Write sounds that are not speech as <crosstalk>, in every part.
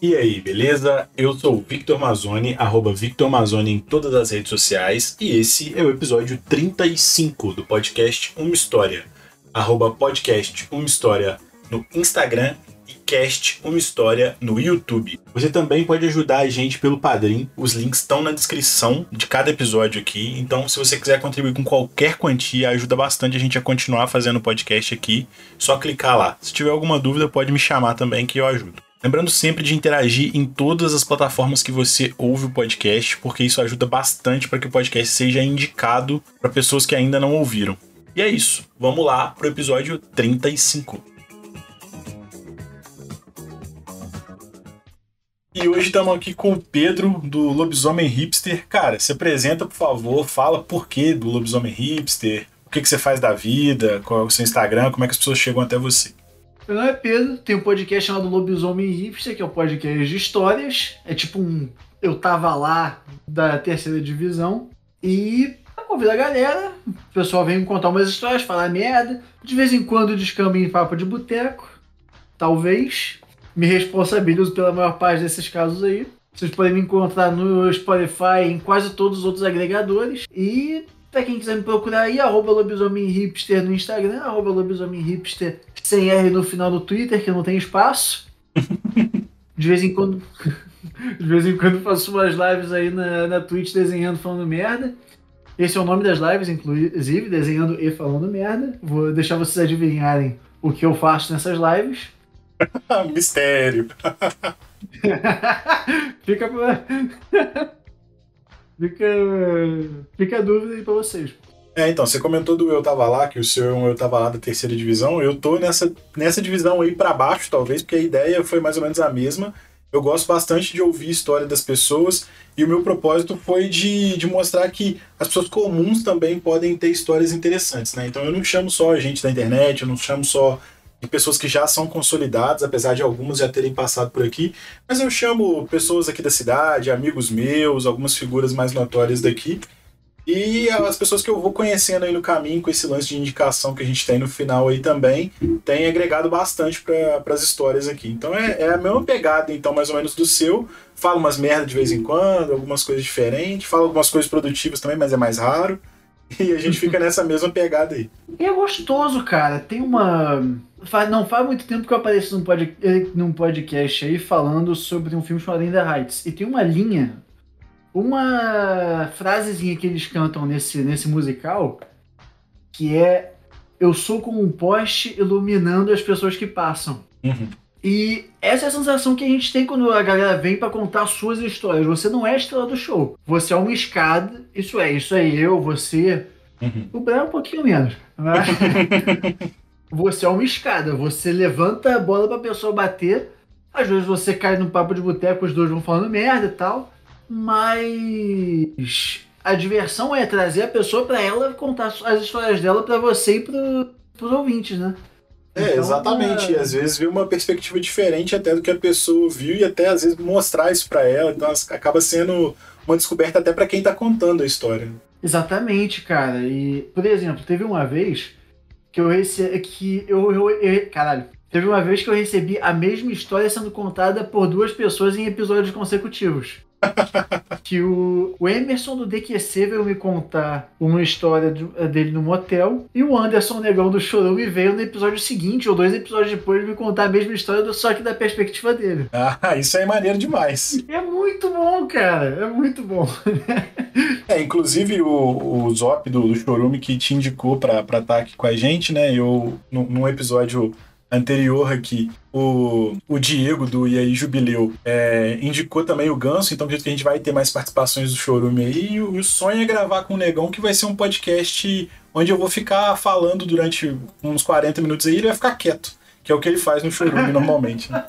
E aí, beleza? Eu sou o Victor Mazzoni, arroba Victor Mazzoni em todas as redes sociais, e esse é o episódio 35 do podcast Uma História, arroba podcast Uma História no Instagram e cast Uma História no YouTube. Você também pode ajudar a gente pelo Padrim, os links estão na descrição de cada episódio aqui, então se você quiser contribuir com qualquer quantia, ajuda bastante a gente a continuar fazendo o podcast aqui, só clicar lá. Se tiver alguma dúvida, pode me chamar também que eu ajudo. Lembrando sempre de interagir em todas as plataformas que você ouve o podcast, porque isso ajuda bastante para que o podcast seja indicado para pessoas que ainda não ouviram. E é isso. Vamos lá pro episódio 35. E hoje estamos aqui com o Pedro do Lobisomem Hipster. Cara, se apresenta, por favor, fala por que do Lobisomem Hipster, o que, que você faz da vida, qual é o seu Instagram, como é que as pessoas chegam até você. Meu nome é Pedro, tem um podcast chamado Lobisomem Hipster, que é um podcast de histórias. É tipo um Eu Tava Lá da terceira divisão. E convido a galera, o pessoal vem me contar umas histórias, falar merda. De vez em quando descamba em papo de boteco. Talvez. Me responsabilizo pela maior parte desses casos aí. Vocês podem me encontrar no Spotify, em quase todos os outros agregadores. E Pra quem quiser me procurar aí, arroba lobisomem hipster no Instagram, arroba lobisomem hipster sem R no final do Twitter, que não tem espaço. <laughs> De vez em quando. <laughs> De vez em quando faço umas lives aí na, na Twitch desenhando falando merda. Esse é o nome das lives, inclusive, desenhando e falando merda. Vou deixar vocês adivinharem o que eu faço nessas lives. <laughs> Mistério. Fica. Fica, fica a dúvida aí pra vocês. É, então, você comentou do Eu Tava Lá, que o seu é um Eu Tava Lá da terceira divisão. Eu tô nessa, nessa divisão aí para baixo, talvez, porque a ideia foi mais ou menos a mesma. Eu gosto bastante de ouvir a história das pessoas e o meu propósito foi de, de mostrar que as pessoas comuns também podem ter histórias interessantes, né? Então eu não chamo só a gente da internet, eu não chamo só de pessoas que já são consolidadas, apesar de algumas já terem passado por aqui, mas eu chamo pessoas aqui da cidade, amigos meus, algumas figuras mais notórias daqui, e as pessoas que eu vou conhecendo aí no caminho, com esse lance de indicação que a gente tem no final aí também, tem agregado bastante para as histórias aqui. Então é, é, a mesma pegada, então, mais ou menos do seu. Fala umas merda de vez em quando, algumas coisas diferentes, fala algumas coisas produtivas também, mas é mais raro. E a gente fica nessa mesma pegada aí. E é gostoso, cara. Tem uma. Não faz muito tempo que eu apareço num, pod... num podcast aí falando sobre um filme chamado In the Heights. E tem uma linha uma frasezinha que eles cantam nesse, nesse musical que é eu sou como um poste iluminando as pessoas que passam. Uhum. E essa é a sensação que a gente tem quando a galera vem para contar suas histórias. Você não é a estrela do show. Você é uma escada. Isso é, isso é eu, você. Uhum. O Brian é um pouquinho menos. Mas... <laughs> você é uma escada. Você levanta a bola pra pessoa bater. Às vezes você cai no papo de boteco, os dois vão falando merda e tal mas a diversão é trazer a pessoa para ela contar as histórias dela para você e para os ouvintes, né? É, então, exatamente. É... E às vezes ver uma perspectiva diferente até do que a pessoa viu e até às vezes mostrar isso para ela. Então acaba sendo uma descoberta até para quem tá contando a história. Exatamente, cara. E, por exemplo, teve uma vez que eu recebi. Que eu, eu, eu, Caralho. Teve uma vez que eu recebi a mesma história sendo contada por duas pessoas em episódios consecutivos <laughs> que o, o Emerson do DQC veio me contar uma história de, eh, dele no motel e o Anderson Negão do Chorume veio no episódio seguinte ou dois episódios depois me contar a mesma história, só que da perspectiva dele. Ah, isso é maneiro demais. É muito bom, cara. É muito bom. <laughs> é, inclusive o, o Zop do, do Chorume que te indicou pra estar tá aqui com a gente, né? Eu, num, num episódio anterior aqui, o, o Diego do E aí Jubileu é, indicou também o Ganso, então acredito que a gente vai ter mais participações do Chorume aí. E o, o sonho é gravar com o Negão, que vai ser um podcast onde eu vou ficar falando durante uns 40 minutos aí e ele vai ficar quieto, que é o que ele faz no Chorume <laughs> normalmente. Né?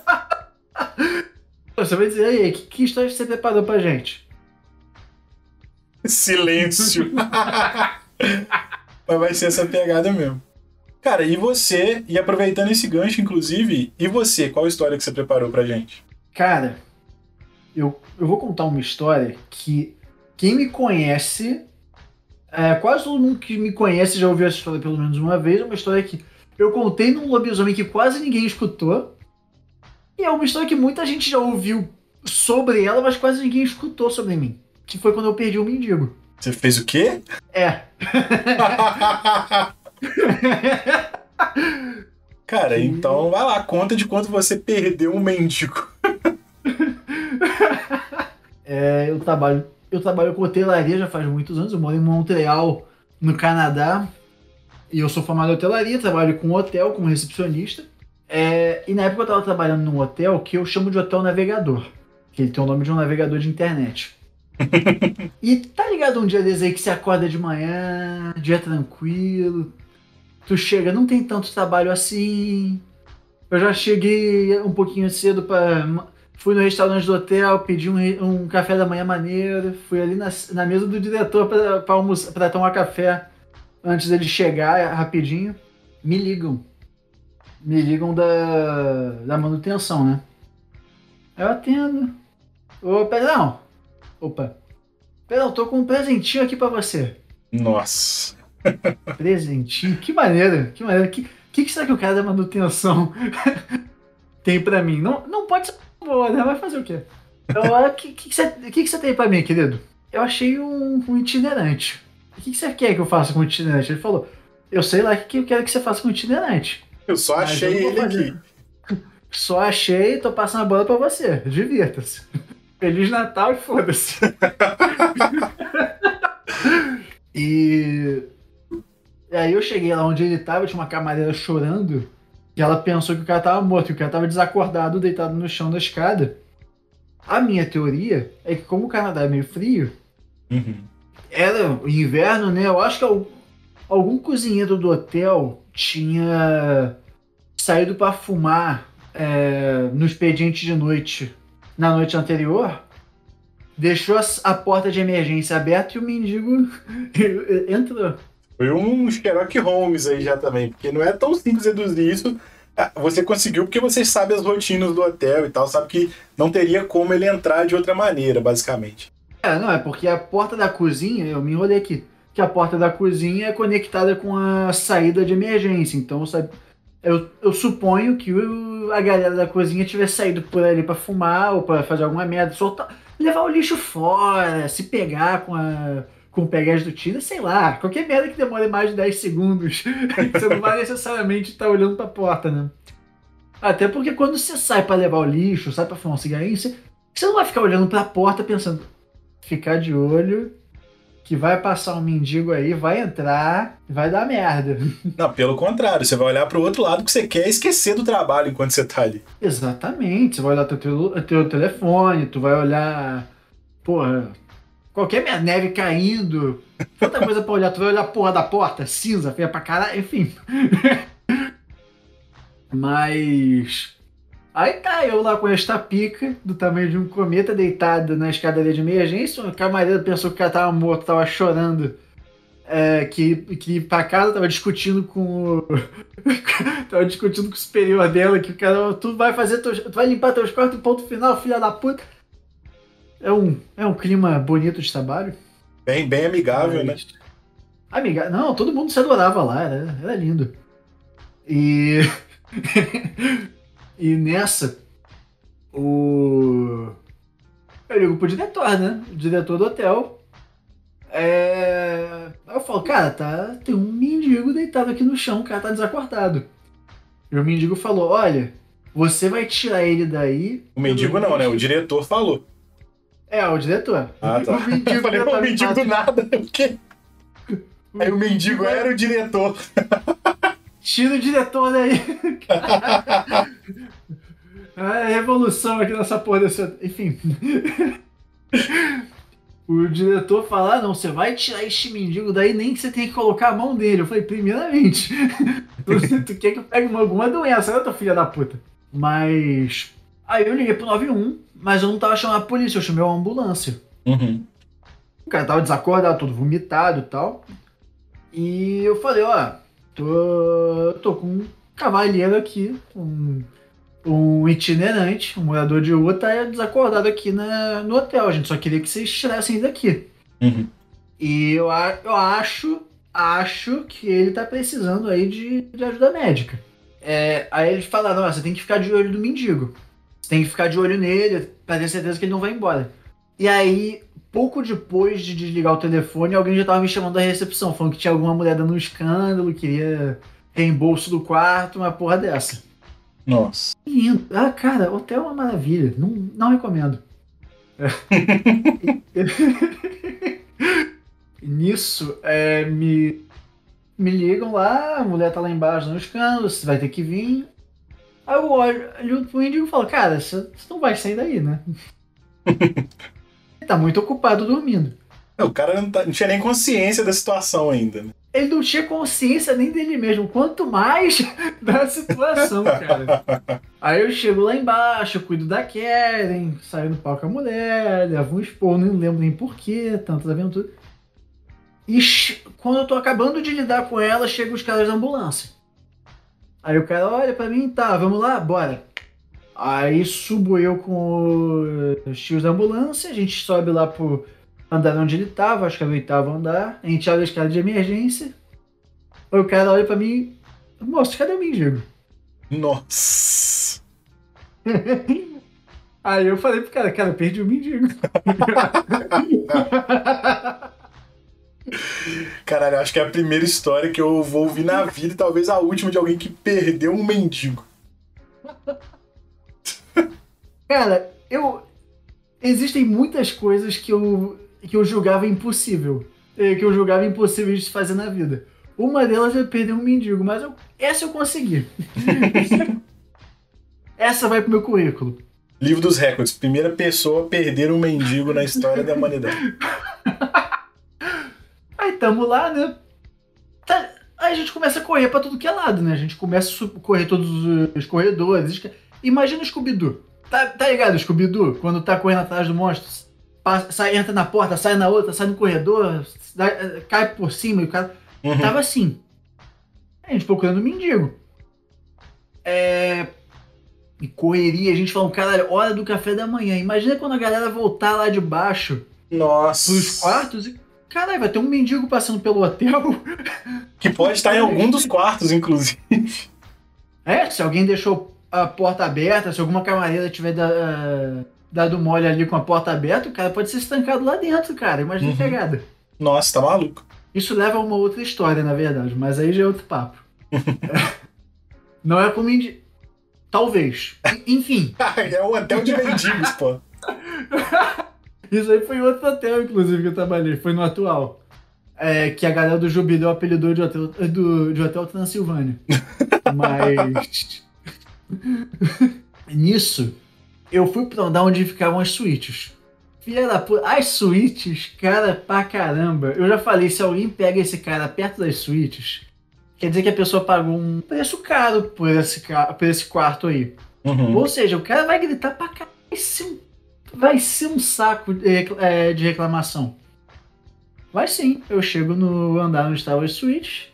Você vai dizer aí, que, que história você preparou pra gente? Silêncio. <laughs> Mas vai ser essa pegada mesmo. Cara, e você, e aproveitando esse gancho, inclusive, e você, qual história que você preparou pra gente? Cara, eu, eu vou contar uma história que quem me conhece, é, quase todo mundo que me conhece já ouviu essa história pelo menos uma vez, é uma história que eu contei num lobisomem que quase ninguém escutou. E é uma história que muita gente já ouviu sobre ela, mas quase ninguém escutou sobre mim. Que foi quando eu perdi o mendigo. Você fez o quê? É. <laughs> <laughs> <laughs> Cara, então vai lá, conta de quanto você perdeu um mendigo. <laughs> é, eu trabalho, eu trabalho com hotelaria já faz muitos anos. Eu moro em Montreal, no Canadá. E eu sou formado em hotelaria, trabalho com hotel, como recepcionista. É, e na época eu estava trabalhando num hotel que eu chamo de hotel navegador. Que ele tem o nome de um navegador de internet. <laughs> e tá ligado um dia desses aí que você acorda de manhã, dia tranquilo, tu chega, não tem tanto trabalho assim. Eu já cheguei um pouquinho cedo para Fui no restaurante do hotel, pedi um, um café da manhã maneiro, fui ali na, na mesa do diretor para tomar café antes dele chegar rapidinho. Me ligam. Me ligam da, da manutenção, né? Eu atendo. Ô, Pedrão, Opa. Pera, tô com um presentinho aqui para você. Nossa. <laughs> Presentinho? Que maneira, que maneira. Que, que, que será que o cara da manutenção <laughs> tem para mim? Não, não pode ser boa, né? Vai fazer o quê? Então, o que, que, que, você, que, que você tem para mim, querido? Eu achei um, um itinerante. O que, que você quer que eu faça com o itinerante? Ele falou, eu sei lá o que eu quero que você faça com o itinerante. Eu só achei eu ele aqui. <laughs> Só achei, tô passando a bola para você. Divirta-se. Feliz Natal e foda-se. e... e aí eu cheguei lá onde ele tava, tinha uma camareira chorando. E ela pensou que o cara tava morto, que o cara tava desacordado, deitado no chão da escada. A minha teoria é que como o Canadá é meio frio, uhum. era inverno, né? Eu acho que algum cozinheiro do hotel tinha saído para fumar é, no expediente de noite na noite anterior, deixou a porta de emergência aberta e o mendigo <laughs> entrou. Foi um Sherlock Holmes aí já também, porque não é tão simples reduzir isso. Ah, você conseguiu porque você sabe as rotinas do hotel e tal, sabe que não teria como ele entrar de outra maneira, basicamente. É, não, é porque a porta da cozinha, eu me enrolei aqui, que a porta da cozinha é conectada com a saída de emergência, então sabe eu, eu suponho que o, a galera da cozinha tivesse saído por ali para fumar ou para fazer alguma merda, soltar, levar o lixo fora, se pegar com a com o pegás do tiro, sei lá, qualquer merda que demore mais de 10 segundos, <laughs> você não vai necessariamente estar tá olhando para a porta, né? Até porque quando você sai para levar o lixo, sai para fumar um cigarrinho, você, você não vai ficar olhando para a porta pensando, ficar de olho que vai passar um mendigo aí, vai entrar, vai dar merda. <laughs> Não, pelo contrário, você vai olhar para o outro lado que você quer esquecer do trabalho enquanto você tá ali. Exatamente, você vai olhar teu, teu, teu telefone, tu vai olhar, porra, qualquer neve caindo, outra coisa para olhar, tu vai olhar a porra da porta, cinza, feia pra caralho, enfim. <laughs> Mas Aí tá eu lá com esta pica, do tamanho de um cometa, deitado na escadaria de emergência. O camareiro pensou que o cara tava morto, tava chorando. É, que, que pra casa, tava discutindo com o. <laughs> tava discutindo com o superior dela, que o cara, tu vai fazer, tu, tu vai limpar teus quartos, ponto final, filha da puta. É um, é um clima bonito de trabalho. Bem, bem amigável, Mas... né? Amigável. Não, todo mundo se adorava lá, era, era lindo. E. <laughs> E nessa, o. Eu ligo pro diretor, né? O diretor do hotel. É... Aí eu falo, cara, tá... tem um mendigo deitado aqui no chão, o cara tá desacordado. E o mendigo falou: olha, você vai tirar ele daí. O mendigo não, né? O diretor falou. É, o diretor. Ah, tá. O mendigo, eu falei, o mendigo do nada. O quê? Aí o mendigo era o diretor. Tira o diretor daí. <laughs> é revolução aqui nessa porra desse. Enfim. o diretor fala: ah, não, você vai tirar este mendigo daí, nem que você tenha que colocar a mão nele. Eu falei: primeiramente, tu, tu quer que eu pegue alguma doença, né, tua filha da puta? Mas. Aí eu liguei pro 91, mas eu não tava chamando a polícia, eu chamei uma ambulância. Uhum. O cara tava desacordado, todo vomitado e tal. E eu falei: ó Tô, tô com um cavalheiro aqui, um, um itinerante, um morador de rua, tá desacordado aqui na, no hotel. A gente só queria que vocês tirassem daqui. Uhum. E eu, eu acho, acho que ele tá precisando aí de, de ajuda médica. É, aí eles falaram, você tem que ficar de olho do mendigo. Você tem que ficar de olho nele pra ter certeza que ele não vai embora. E aí, pouco depois de desligar o telefone, alguém já tava me chamando da recepção, falando que tinha alguma mulher dando um escândalo, queria reembolso do quarto, uma porra dessa. Nossa. Lindo. Ah, cara, hotel é uma maravilha. Não, não recomendo. <laughs> Nisso, é, me, me ligam lá, a mulher tá lá embaixo no escândalo, você vai ter que vir. Aí eu olho, pro índio e falo, cara, você não vai sair daí, né? <laughs> Ele tá muito ocupado dormindo. O cara não, tá, não, tinha nem consciência da situação ainda. Né? Ele não tinha consciência nem dele mesmo, quanto mais <laughs> da situação, cara. Aí eu chego lá embaixo, cuido da Karen, saio no palco com a mulher, levo um expor, não lembro nem porquê, tantas aventuras. E quando eu tô acabando de lidar com ela, chegam os caras da ambulância. Aí o cara olha pra mim, tá, vamos lá, bora. Aí subo eu com os tios da ambulância, a gente sobe lá pro andar onde ele tava, acho que é o oitavo andar, a gente abre a escada de emergência. Aí o cara olha pra mim, moço, cadê o mendigo? Nossa! <laughs> Aí eu falei pro cara, cara, perdi o mendigo. <laughs> Caralho, acho que é a primeira história que eu vou ouvir na vida e talvez a última de alguém que perdeu um mendigo. Cara, eu. Existem muitas coisas que eu, que eu julgava impossível. Eh, que eu julgava impossível de fazer na vida. Uma delas é perder um mendigo, mas eu, essa eu consegui. <laughs> essa vai pro meu currículo. Livro dos recordes. Primeira pessoa a perder um mendigo na história da humanidade. Aí tamo lá, né? Tá, aí a gente começa a correr pra tudo que é lado, né? A gente começa a correr todos os corredores. Imagina o Scooby-Doo. Tá, tá ligado, Scooby-Doo? Quando tá correndo atrás do monstro, passa, sai, entra na porta, sai na outra, sai no corredor, cai por cima e o cara. Uhum. Tava assim. A gente procurando um mendigo. É. E correria, a gente falando, caralho, hora do café da manhã. Imagina quando a galera voltar lá de baixo. Nossa. Pros quartos e Caralho, vai ter um mendigo passando pelo hotel. Que pode estar em algum dos quartos, inclusive. É, se alguém deixou a porta aberta, se alguma camareira tiver da, dado mole ali com a porta aberta, o cara pode ser estancado lá dentro, cara. Imagina uhum. a pegada. Nossa, tá maluco. Isso leva a uma outra história, na verdade, mas aí já é outro papo. <laughs> Não é com mendigo. Talvez. Enfim. <laughs> é um hotel de mendigos, pô. <laughs> Isso aí foi outro hotel, inclusive, que eu trabalhei. Foi no atual. É, que a galera do Jubileu apelidou de hotel, do, de hotel Transilvânia. <laughs> Mas. <laughs> Nisso, eu fui pra andar onde ficavam as suítes. Filha da puta, as suítes, cara, pra caramba. Eu já falei, se alguém pega esse cara perto das suítes, quer dizer que a pessoa pagou um preço caro por esse, por esse quarto aí. Uhum. Ou seja, o cara vai gritar pra caralho. Esse um vai ser um saco de, é, de reclamação. Vai sim. Eu chego no andar onde estava as suítes.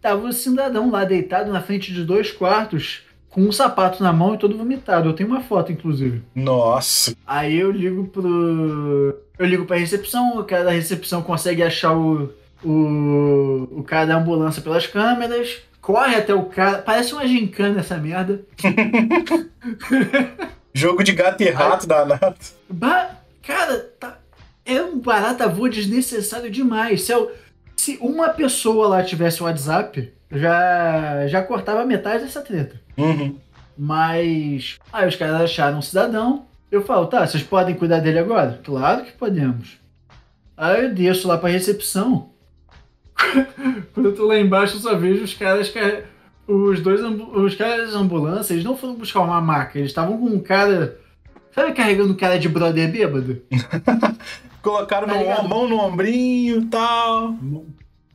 Tava o cidadão lá deitado na frente de dois quartos, com um sapato na mão e todo vomitado. Eu tenho uma foto, inclusive. Nossa. Aí eu ligo pro. Eu ligo pra recepção, o cara da recepção consegue achar o, o, o cara da ambulância pelas câmeras. Corre até o cara. Parece uma gincana essa merda. <laughs> Jogo de gato e rato danado. Ba cara, tá... é um barata voa desnecessário demais. Se, eu... Se uma pessoa lá tivesse o WhatsApp, já, já cortava metade dessa treta. Uhum. Mas. Aí os caras acharam um cidadão. Eu falo, tá, vocês podem cuidar dele agora? Claro que podemos. Aí eu desço lá pra recepção. <laughs> Quando eu tô lá embaixo, eu só vejo os caras os dois os caras da ambulância, eles não foram buscar uma maca, eles estavam com um cara. Sabe carregando um cara de brother bêbado? <laughs> Colocaram tá no, mão no ombrinho e tal.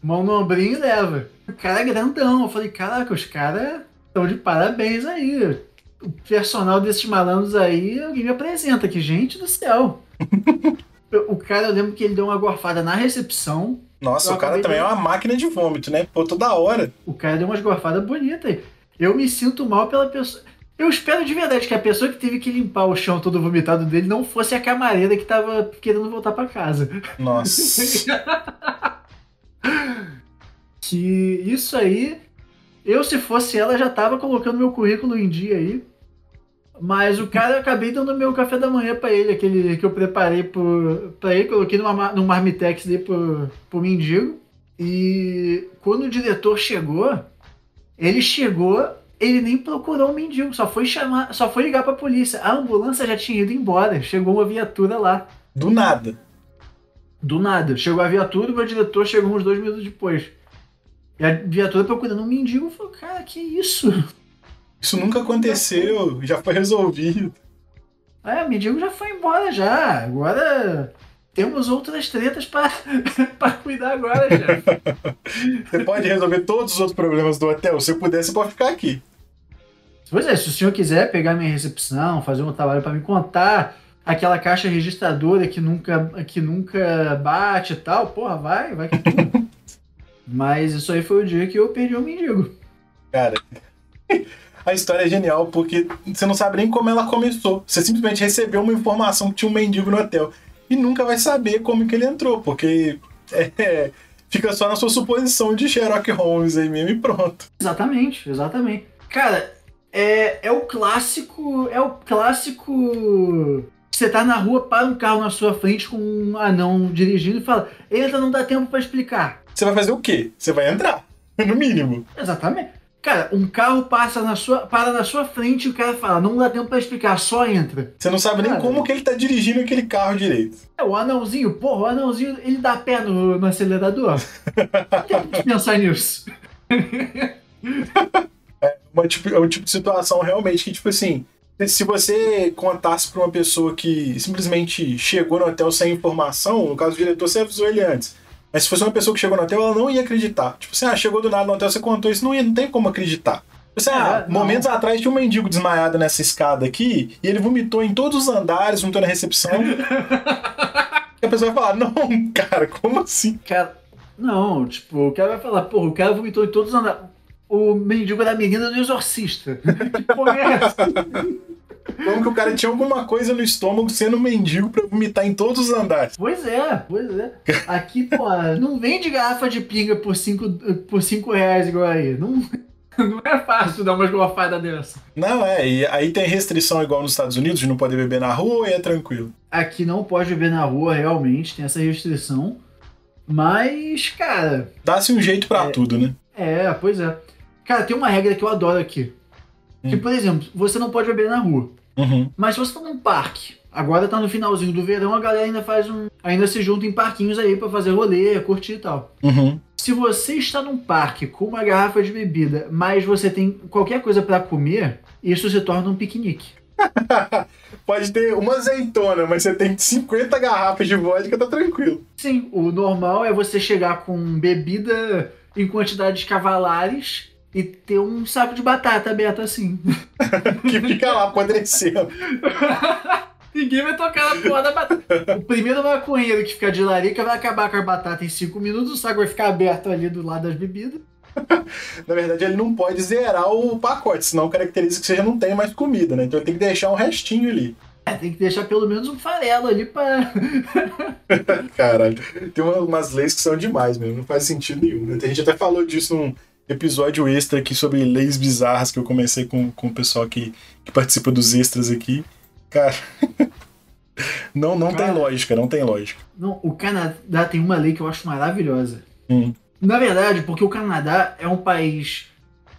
Mão no ombrinho e leva. O cara é grandão. Eu falei, caraca, os caras estão de parabéns aí. O personal desses malandros aí, alguém me apresenta aqui, gente do céu. <laughs> o cara, eu lembro que ele deu uma gorfada na recepção. Nossa, o cara também de... é uma máquina de vômito, né? Pô, toda hora. O cara deu umas gorfadas bonitas. Eu me sinto mal pela pessoa. Eu espero de verdade que a pessoa que teve que limpar o chão todo vomitado dele não fosse a camareira que tava querendo voltar para casa. Nossa. <laughs> que isso aí, eu se fosse ela já tava colocando meu currículo em dia aí. Mas o cara, eu acabei dando meu café da manhã pra ele, aquele que eu preparei pro, pra ele, coloquei numa, num marmitex dele pro, pro mendigo. E quando o diretor chegou, ele chegou, ele nem procurou o mendigo, só foi chamar, só foi ligar pra polícia. A ambulância já tinha ido embora, chegou uma viatura lá. Do nada. Do nada. Chegou a viatura e o meu diretor chegou uns dois minutos depois. E a viatura procurando um mendigo falou, cara, que isso? Isso nunca aconteceu, já foi resolvido. É, o mendigo já foi embora já. Agora temos outras tretas pra <laughs> cuidar agora, <laughs> chefe. Você pode resolver todos os outros problemas do hotel. Se puder, você pode ficar aqui. Pois é, se o senhor quiser pegar minha recepção, fazer um trabalho pra me contar aquela caixa registradora que nunca, que nunca bate e tal, porra, vai, vai que tudo. <laughs> Mas isso aí foi o dia que eu perdi o mendigo. Cara, a história é genial porque você não sabe nem como ela começou. Você simplesmente recebeu uma informação que tinha um mendigo no hotel e nunca vai saber como que ele entrou, porque <laughs> é, fica só na sua suposição de Sherlock Holmes aí mesmo e pronto. Exatamente, exatamente. Cara, é, é o clássico. É o clássico. Você tá na rua, para um carro na sua frente com um anão dirigindo e fala: Entra, não dá tempo pra explicar. Você vai fazer o quê? Você vai entrar, <laughs> no mínimo. Exatamente. Cara, um carro passa na sua, para na sua frente e o cara fala: Não dá tempo pra explicar, só entra. Você não sabe nem Cara. como que ele tá dirigindo aquele carro direito. É, o anãozinho, porra, o anãozinho, ele dá pé no, no acelerador. Tem que pensar nisso. <laughs> Uma, tipo, é um tipo de situação realmente que, tipo assim, se você contasse pra uma pessoa que simplesmente chegou no hotel sem informação, no caso do diretor, você avisou ele antes. Mas se fosse uma pessoa que chegou no hotel, ela não ia acreditar. Tipo assim, ah, chegou do nada no hotel, você contou isso, não, ia, não tem como acreditar. Tipo assim, ah, É, não. momentos atrás tinha um mendigo desmaiado nessa escada aqui, e ele vomitou em todos os andares, vomitou na recepção. <laughs> e a pessoa vai falar, não, cara, como assim? Cara, não, tipo, o cara vai falar, porra, o cara vomitou em todos os andares. O mendigo da menina do exorcista. <laughs> Que porra é essa? Como que o cara tinha alguma coisa no estômago sendo mendigo pra vomitar em todos os andares? Pois é, pois é. Aqui, pô, não vende garrafa de pinga por 5 por cinco reais igual aí. Não, não é fácil dar uma golfada dessa. Não, é, e aí tem restrição igual nos Estados Unidos de não poder beber na rua e é tranquilo. Aqui não pode beber na rua, realmente, tem essa restrição. Mas, cara, Dá-se um jeito pra tudo, né? é, pois é. Cara, tem uma regra que eu adoro aqui. Que, por exemplo, você não pode beber na rua. Uhum. Mas se você tá num parque, agora tá no finalzinho do verão, a galera ainda faz um. ainda se junta em parquinhos aí pra fazer rolê, curtir e tal. Uhum. Se você está num parque com uma garrafa de bebida, mas você tem qualquer coisa pra comer, isso se torna um piquenique. <laughs> Pode ter uma azeitona, mas você tem 50 garrafas de vodka, tá tranquilo. Sim, o normal é você chegar com bebida em quantidades cavalares e ter um saco de batata aberto assim. <laughs> Que fica lá apodrecendo. <laughs> Ninguém vai tocar na porra da batata. O primeiro maconheiro que ficar de larica vai acabar com a batata em 5 minutos, o saco vai ficar aberto ali do lado das bebidas. Na verdade, ele não pode zerar o pacote, senão caracteriza que você já não tem mais comida, né? Então ele tem que deixar um restinho ali. É, tem que deixar pelo menos um farelo ali pra. <laughs> Caralho. Tem uma- umas leis que são demais mesmo, não faz sentido nenhum. Né? A gente até falou disso num episódio extra aqui sobre leis bizarras que eu comecei com, com o pessoal que, que participa dos extras aqui. Cara. <laughs> Não, não tem Cara. lógica, não tem lógica. Não, o Canadá tem uma lei que eu acho maravilhosa. Hum. Na verdade, porque o Canadá é um país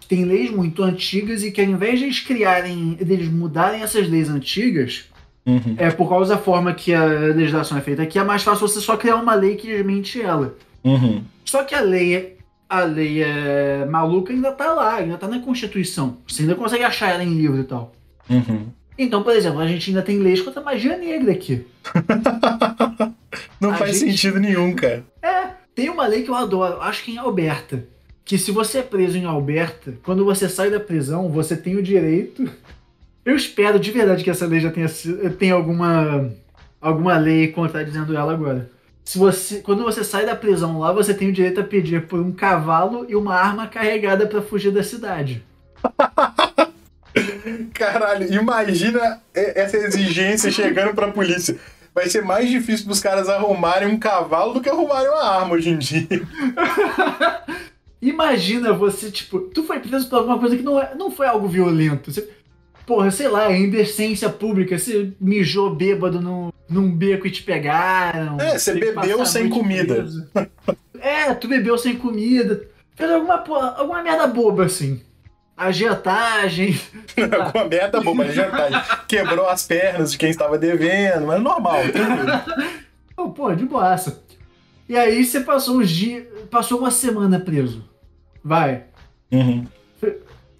que tem leis muito antigas e que ao invés de eles criarem, deles mudarem essas leis antigas, Uhum. é por causa da forma que a legislação é feita aqui, é mais fácil você só criar uma lei que desmente ela. Uhum. Só que a lei, a lei é maluca ainda tá lá, ainda tá na Constituição. Você ainda consegue achar ela em livro e tal. Uhum. Então, por exemplo, a gente ainda tem leis contra a magia negra aqui. <laughs> Não A faz gente- sentido nenhum, cara. É, tem uma lei que eu adoro, acho que em Alberta. Que se você é preso em Alberta, quando você sai da prisão, você tem o direito. Eu espero de verdade que essa lei já tenha, tenha alguma, alguma lei contradizendo ela agora. Se você, quando você sai da prisão lá, você tem o direito a pedir por um cavalo e uma arma carregada pra fugir da cidade. <laughs> Caralho, imagina essa exigência chegando pra polícia. Vai ser mais difícil dos caras arrumarem um cavalo do que arrumarem uma arma hoje em dia. <laughs> Imagina você, tipo, tu foi preso por alguma coisa que não, é, não foi algo violento. Você- porra, sei lá, é indecência pública. Você mijou bêbado num, num beco e te pegaram. É, você bebeu sem comida. É, tu bebeu sem comida. Fez alguma, porra, alguma merda boba, assim. Agiotagem. Com a merda boba, né? tá. Quebrou as pernas de quem estava devendo, mas é normal, tranquilo. <laughs> Pô, de boaça. E aí você passou uns dias. Passou uma semana preso. Vai. Uhum.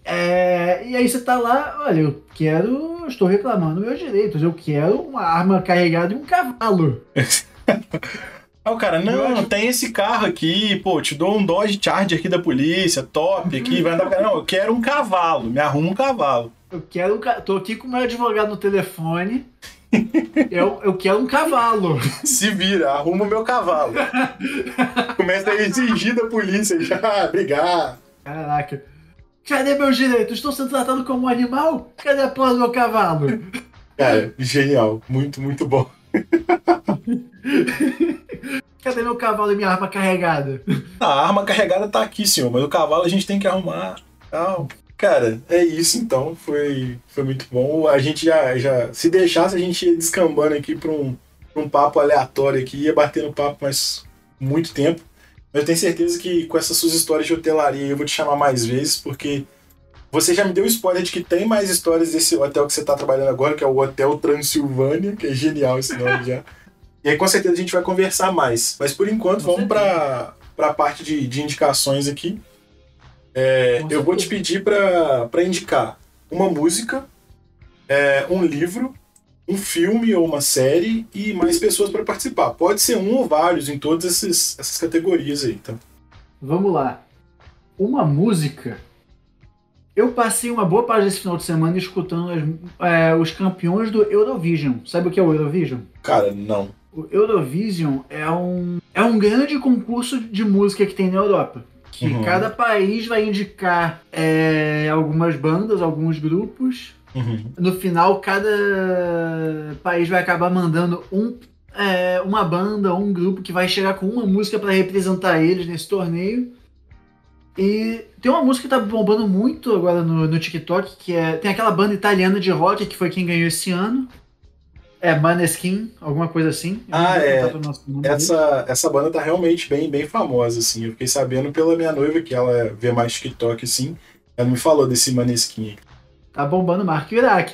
É, e aí você tá lá, olha, eu quero. eu Estou reclamando meus direitos. Eu quero uma arma carregada e um cavalo. <laughs> Aí o cara, não, acho- tem esse carro aqui, pô, te dou um Dodge Charger aqui da polícia, top aqui, vai andar pra Não, eu quero um cavalo, me arruma um cavalo. Eu quero. um ca- Tô aqui com o meu advogado no telefone. <laughs> Eu, eu quero um cavalo. <laughs> Se vira, arruma o meu cavalo. Começa a exigir da polícia já, brigar. Caraca. Cadê meus direitos? Estou sendo tratado como um animal? Cadê a porra do meu cavalo? Cara, genial, muito, muito bom. <laughs> Cadê meu cavalo e minha arma carregada? A arma carregada tá aqui, senhor, mas o cavalo a gente tem que arrumar. Tal. Cara, é isso então. Foi, foi muito bom. A gente já, já. Se deixasse, a gente ia descambando aqui pra um, pra um papo aleatório aqui, ia batendo papo mais muito tempo. Mas eu tenho certeza que com essas suas histórias de hotelaria eu vou te chamar mais vezes, porque você já me deu spoiler de que tem mais histórias desse hotel que você tá trabalhando agora, que é o Hotel Transilvânia, que é genial esse nome já. E aí com certeza a gente vai conversar mais. Mas por enquanto, Com vamos pra, pra parte de, de indicações aqui. É, eu vou te pedir pra indicar uma música, é, um livro, um filme ou uma série e mais pessoas para participar. Pode ser um ou vários em todas esses, essas categorias aí, tá? Vamos lá. Uma música. Eu passei uma boa parte desse final de semana escutando as- é, os campeões do Eurovision. Sabe o que é o Eurovision? Cara, não. O Eurovision é um, é um grande concurso de música que tem na Europa. Que Uhum. cada país vai indicar é, algumas bandas, alguns grupos. Uhum. No final, cada país vai acabar mandando um, é, uma banda ou um grupo que vai chegar com uma música para representar eles nesse torneio. E tem uma música que tá bombando muito agora no, no TikTok, que é. Tem aquela banda italiana de rock que foi quem ganhou esse ano. É Maneskin, alguma coisa assim. Eu Ah, é. dele. Essa, essa banda tá realmente bem, bem famosa, assim. Eu fiquei sabendo pela minha noiva, que ela vê mais TikTok, assim. Ela me falou desse manesquinho. Tá bombando Marco Iraque.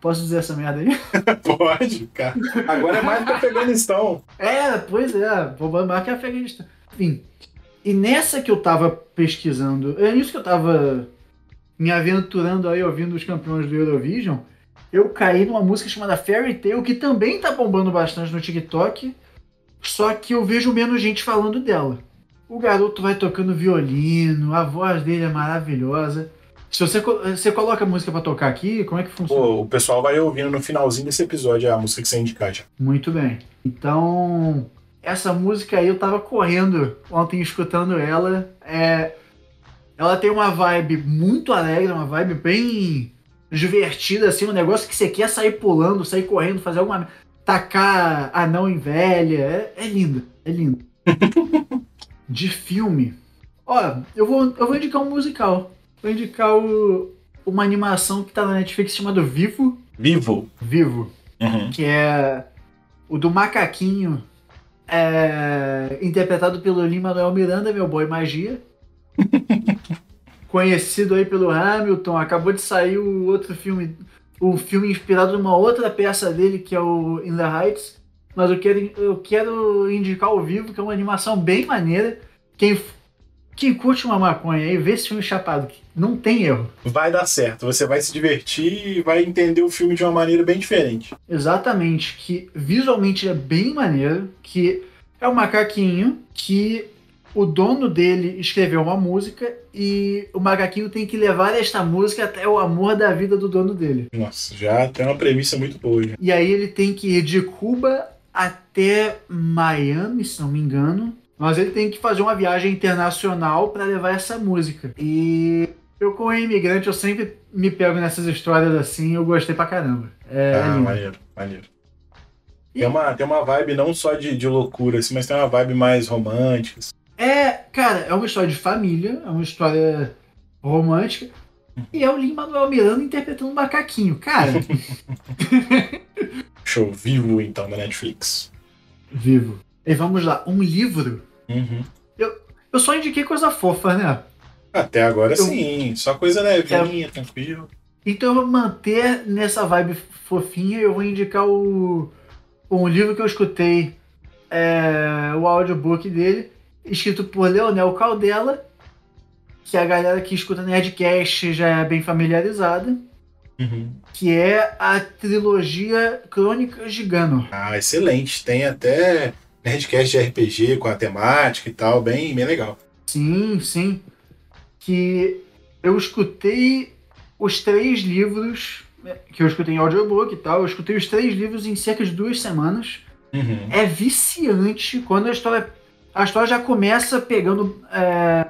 Posso dizer essa merda aí? <laughs> Pode, cara. Agora é mais pra Afeganistão. É, pois é, bombando Marco é Afeganistão. Enfim. E nessa que eu tava pesquisando, é nisso que eu tava me aventurando aí ouvindo os campeões do Eurovision, eu caí numa música chamada Fairy Tail, que também tá bombando bastante no TikTok, só que eu vejo menos gente falando dela. O garoto vai tocando violino, a voz dele é maravilhosa. Se você, você coloca a música pra tocar aqui, como é que funciona? Pô, o pessoal vai ouvindo no finalzinho desse episódio a música que você indicar já. Muito bem. Então, essa música aí eu tava correndo ontem escutando ela. É, ela tem uma vibe muito alegre, uma vibe bem divertida, assim, um negócio que você quer sair pulando, sair correndo, fazer alguma. tacar anão em velha. É, é linda, é linda. <laughs> De filme. Ó, eu vou, eu vou indicar um musical. Vou indicar o- uma animação que tá na Netflix chamada Vivo. Vivo. Vivo Uhum. que é o do macaquinho, é, interpretado pelo Lin-Manuel Miranda, meu boy magia. <laughs> Conhecido aí pelo Hamilton, acabou de sair o outro filme, o filme inspirado numa outra peça dele, que é o In the Heights. Mas eu quero, eu quero indicar ao vivo, que é uma animação bem maneira. Quem, quem curte uma maconha aí, vê esse filme chapado, que não tem erro. Vai dar certo. Você vai se divertir e vai entender o filme de uma maneira bem diferente. Exatamente, que visualmente é bem maneiro, que é um macaquinho que o dono dele escreveu uma música e o macaquinho tem que levar esta música até o amor da vida do dono dele. Nossa, já tem uma premissa muito boa. Já. E aí ele tem que ir de Cuba até Miami, se não me engano. Mas ele tem que fazer uma viagem internacional para levar essa música. E eu, como imigrante, eu sempre me pego nessas histórias assim. Eu gostei pra caramba. É, ah, maneiro, maneiro. E- Tem uma, tem uma vibe não só de, de loucura, assim, mas tem uma vibe mais romântica. assim. É, cara, é uma história de família, é uma história romântica, E é o Lin-Manuel Miranda interpretando um macaquinho. Cara, <laughs> Show vivo então na Netflix. vivo. E vamos lá, um livro. Uhum. Eu só indiquei coisa fofa, né? Até agora Eu- sim, só coisa levinha, tranquilo. Então eu vou manter nessa vibe fofinha eu vou indicar o um livro que eu escutei, é, o audiobook dele, escrito por Leonel Caldela, que a galera que escuta Nerdcast já é bem familiarizada, Uhum. que é a trilogia Crônicas de Gano. Ah, excelente. Tem até Nerdcast de RPG com a temática e tal, bem, bem legal. Sim, sim. Que eu escutei os três livros, que eu escutei em audiobook e tal, eu escutei os três livros em cerca de duas semanas. Uhum. é viciante quando a história a história já começa pegando é,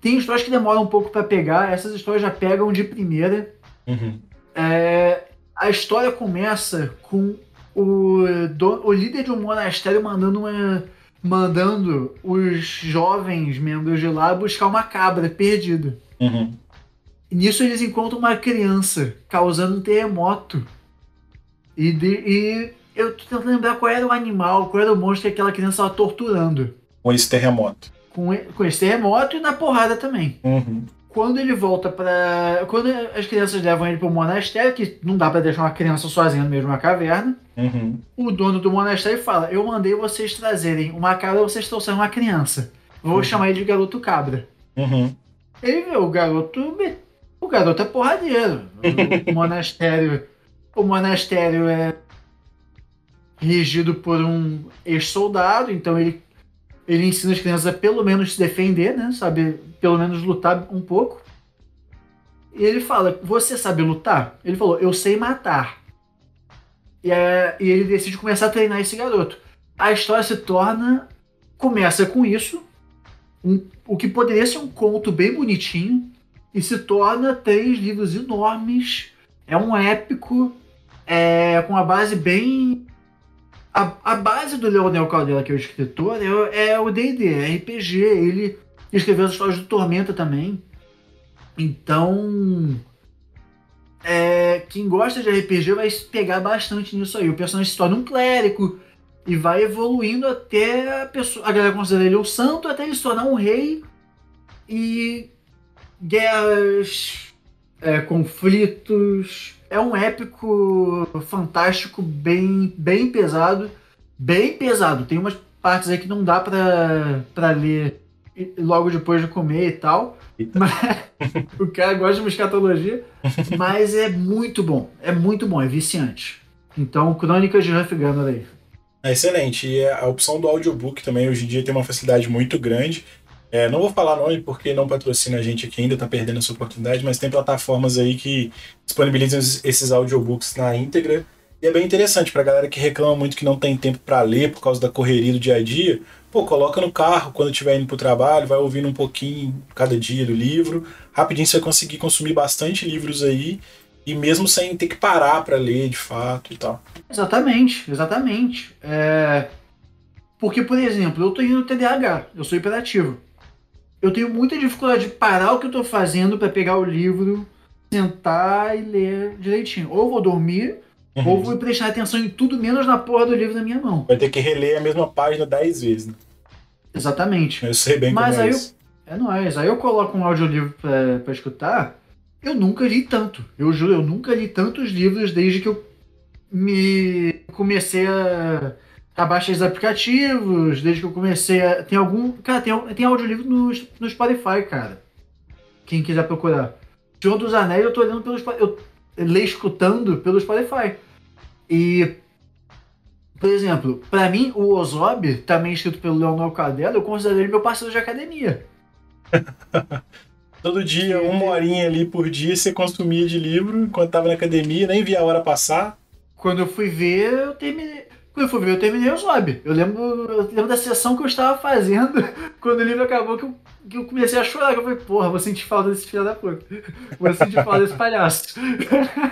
tem histórias que demoram um pouco pra pegar essas histórias já pegam de primeira Uhum. É, a história começa com o, do- o líder de um monastério mandando uma- mandando os jovens membros de lá buscar uma cabra perdida Uhum. nisso eles encontram uma criança causando um terremoto. E, de- e eu tô tentando lembrar qual era o animal, qual era o monstro que aquela criança estava torturando. Com esse terremoto. Com, com esse terremoto e na porrada também. Uhum. Quando ele volta pra. Quando as crianças levam ele pro monastério, que não dá pra deixar uma criança sozinha no meio de uma caverna, Uhum. o dono do monastério fala: Eu mandei vocês trazerem uma cabra, vocês trouxeram uma criança. Vou Uhum. chamar ele de garoto cabra. Uhum. Ele vê o garoto. O garoto é porradeiro. O monastério. O monastério é regido por um ex-soldado, então ele, ele ensina as crianças a pelo menos se defender, né? Sabe, pelo menos lutar um pouco. E ele fala: Você sabe lutar? Ele falou: Eu sei matar. E, é- e ele decide começar a treinar esse garoto. A história se torna. Começa com isso, um- o que poderia ser um conto bem bonitinho, e se torna três livros enormes. É um épico, é, com a base bem. A, a base do Leonel Caldela, que é o escritor, é, é o DD, é RPG. Ele escreveu as histórias do Tormenta também. Então. é, quem gosta de RPG vai pegar bastante nisso aí. O personagem se torna um clérigo e vai evoluindo até a pessoa. A galera considera ele o santo, até ele se tornar um rei e guerras, é, conflitos. É um épico fantástico, bem, bem pesado. Bem pesado. Tem umas partes aí que não dá pra, pra ler logo depois de comer e tal. Mas, <laughs> o cara gosta de escatologia. Mas é muito bom. É muito bom, é viciante. Então, Crônicas de Huff Gunner aí. É excelente. E a opção do audiobook também hoje em dia tem uma facilidade muito grande. É, não vou falar nome porque não patrocina a gente aqui ainda, tá perdendo essa oportunidade, mas tem plataformas aí que disponibilizam esses- audiobooks na íntegra. E é bem interessante pra galera que reclama muito que não tem tempo pra ler por causa da correria do dia a dia. Pô, coloca no carro quando estiver indo pro trabalho, vai ouvindo um pouquinho cada dia do livro. Rapidinho você vai conseguir consumir bastante livros aí. E mesmo sem ter que parar pra ler de fato e tal. Exatamente, exatamente. É, Porque, por exemplo, eu tô indo no TDAH, eu sou hiperativo. Eu tenho muita dificuldade de parar o que eu tô fazendo pra pegar o livro, sentar e ler direitinho. Ou vou dormir, ou Uhum. vou prestar atenção em tudo menos na porra do livro na minha mão. Vai ter que reler a mesma página dez vezes. Né? Exatamente. Eu sei bem Mas como é aí eu- isso. É nóis. Aí eu coloco um audiolivro pra, pra escutar. Eu nunca li tanto. Eu juro, eu nunca li tantos livros desde que eu me comecei a, a baixar os aplicativos, desde que eu comecei a. Tem algum. Cara, tem, tem audiolivro no, no Spotify, cara. Quem quiser procurar. Senhor dos Anéis, eu tô olhando pelo Spotify. Eu leio escutando pelo Spotify. E. Por exemplo, pra mim, o Ozob, também escrito pelo Leonel Cadela, eu considero ele meu parceiro de academia. <laughs> Todo dia, uma horinha ali por dia, você consumia de livro enquanto tava na academia, nem via a hora passar. Quando eu fui ver, eu terminei. Quando eu fui ver, eu terminei o Zob. Eu lembro, eu lembro da sessão que eu estava fazendo <laughs> quando o livro acabou, que eu, que eu comecei a chorar. Eu falei, porra, vou sentir falta desse filho da puta. Vou sentir falta desse palhaço.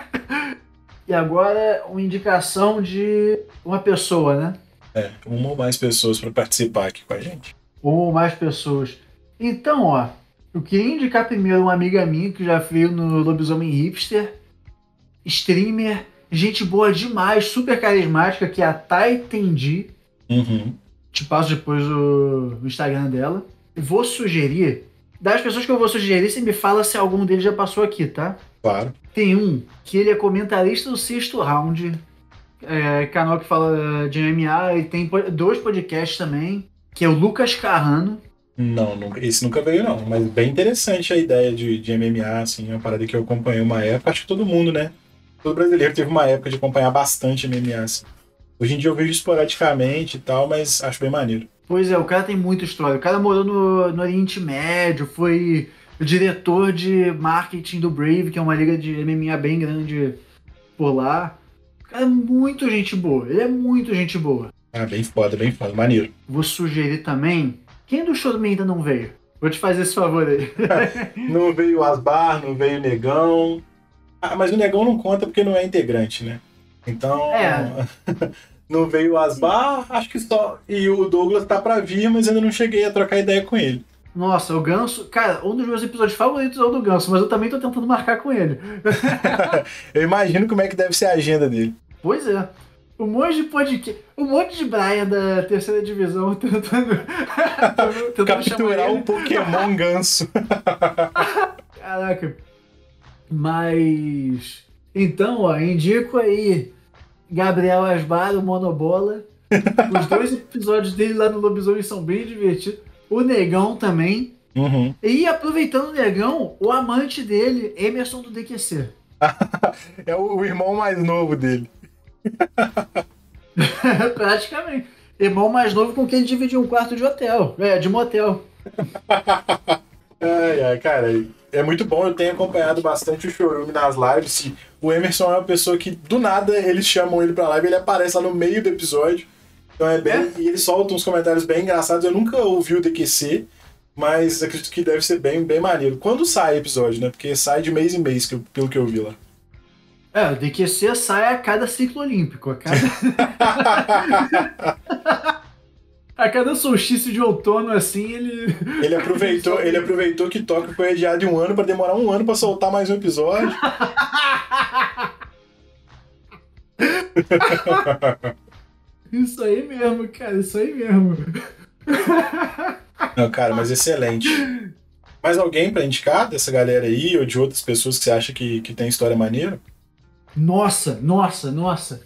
<laughs> e agora, uma indicação de uma pessoa, né? É, uma ou mais pessoas pra participar aqui com a gente. Ou mais pessoas. Então, ó, Eu queria indicar primeiro uma amiga minha que já veio no Lobisomem Hipster, streamer, gente boa demais, super carismática, que é a Tai Tendi. Uhum. Te passo depois o, o Instagram dela. Vou sugerir. Das pessoas que eu vou sugerir, você me fala se algum deles já passou aqui, tá? Claro. Tem um que ele é comentarista do sexto round. É, canal que fala de MMA e tem dois podcasts também, que é o Lucas Carrano. Não, nunca, esse nunca veio, não. Mas bem interessante a ideia de, de MMA, assim, é uma parada que eu acompanhei uma época. Acho que todo mundo, né? Todo brasileiro teve uma época de acompanhar bastante MMA, assim. Hoje em dia eu vejo esporadicamente e tal, mas acho bem maneiro. Pois é, o cara tem muita história. O cara morou no, no Oriente Médio, foi diretor de marketing do Brave, que é uma liga de MMA bem grande por lá. O cara é muito gente boa. Ele é muito gente boa. Ah, bem foda, bem foda, maneiro. Vou sugerir também. Quem do Chorume ainda não veio? Vou te fazer esse favor aí. <laughs> Não veio o Asbar, não veio o Negão. Ah, mas o Negão não conta porque não é integrante, né? Então. É. <laughs> não veio o Asbar, acho que só. E o Douglas tá pra vir, mas ainda não cheguei a trocar ideia com ele. Nossa, o Ganso. Cara, um dos meus episódios favoritos é o do Ganso, mas eu também tô tentando marcar com ele. <laughs> Eu imagino como é que deve ser a agenda dele. Pois é. Um monte de podcast. Um monte de Brian da terceira divisão tentando. <laughs> tentando Capturar um. Pokémon ganso. Caraca. Mas. Então, ó, indico aí Gabriel Asbar, o Monobola. <laughs> Os dois episódios dele lá no Lobisomem são bem divertidos. O Negão também. Uhum. E aproveitando o Negão, o amante dele, Emerson do DQC. <laughs> É o, o irmão mais novo dele. <laughs> Praticamente. Irmão mais novo com quem ele dividiu um quarto de hotel. É, de motel. Ai, ai, cara, é muito bom. Eu tenho acompanhado bastante o Chorume nas lives. O Emerson é uma pessoa que, do nada, eles chamam ele pra live ele aparece lá no meio do episódio. Então é bem. É? E ele solta uns comentários bem engraçados. Eu nunca ouvi o DQC, mas acredito que deve ser bem, bem maneiro. Quando sai episódio, né? Porque sai de mês em mês, pelo que eu vi lá. É, o DQC sai a cada ciclo olímpico, a cada. <laughs> a cada solstício de outono, assim, ele. <laughs> Ele aproveitou, ele aproveitou que Tóquio foi adiado de um ano pra demorar um ano pra soltar mais um episódio. <laughs> Isso aí mesmo, cara, isso aí mesmo. Não, cara, mas excelente. Mais alguém pra indicar dessa galera aí ou de outras pessoas que você acha que, que tem história maneira? Nossa, nossa, nossa.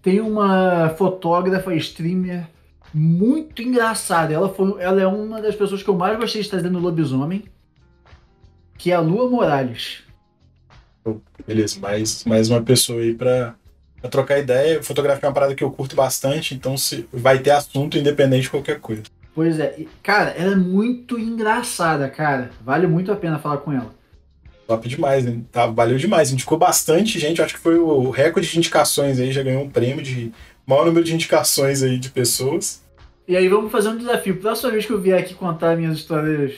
Tem uma fotógrafa streamer muito engraçada. Ela, foi, ela é uma das pessoas que eu mais gostei de trazer no Lobisomem, que é a Lua Morales. Beleza, mais, mais uma pessoa aí pra, pra trocar ideia. Fotografia é uma parada que eu curto bastante, então se, vai ter assunto independente de qualquer coisa. Pois é, cara, ela é muito engraçada, cara. Vale muito a pena falar com ela. Top demais, né? Tá, valeu demais. Indicou bastante gente, acho que foi o recorde de indicações aí, já ganhou um prêmio de maior número de indicações aí de pessoas. E aí vamos fazer um desafio. Próxima vez que eu vier aqui contar minhas histórias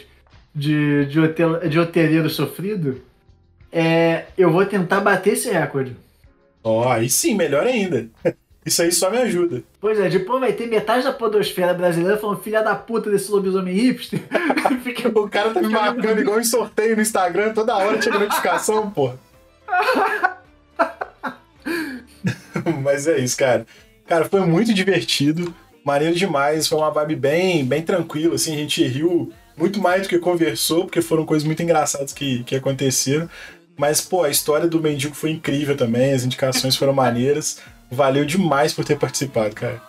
de, de, hotel, de hoteleiro sofrido, é, eu vou tentar bater esse recorde. Ó, aí sim, melhor ainda. <laughs> Isso aí só me ajuda. Pois é, depois vai ter metade da podosfera brasileira falando filha da puta desse lobisomem hipster. <laughs> Fica- O cara tá me marcando igual em sorteio no Instagram, toda hora chega notificação, porra. <laughs> Mas é isso, cara. Cara, foi muito divertido, maneiro demais, foi uma vibe bem, bem tranquila, assim, a gente riu muito mais do que conversou, porque foram coisas muito engraçadas que, que aconteceram. Mas, pô, a história do mendigo foi incrível também, as indicações foram maneiras. Valeu demais por ter participado, cara.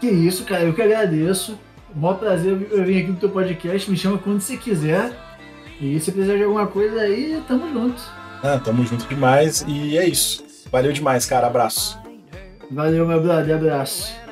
Que isso, cara, eu que agradeço. O maior prazer eu vim aqui no teu podcast, me chama quando você quiser. E se precisar de alguma coisa aí, tamo junto. Ah, tamo junto demais e é isso. Valeu demais, cara. Abraço. Valeu, meu brother, abraço.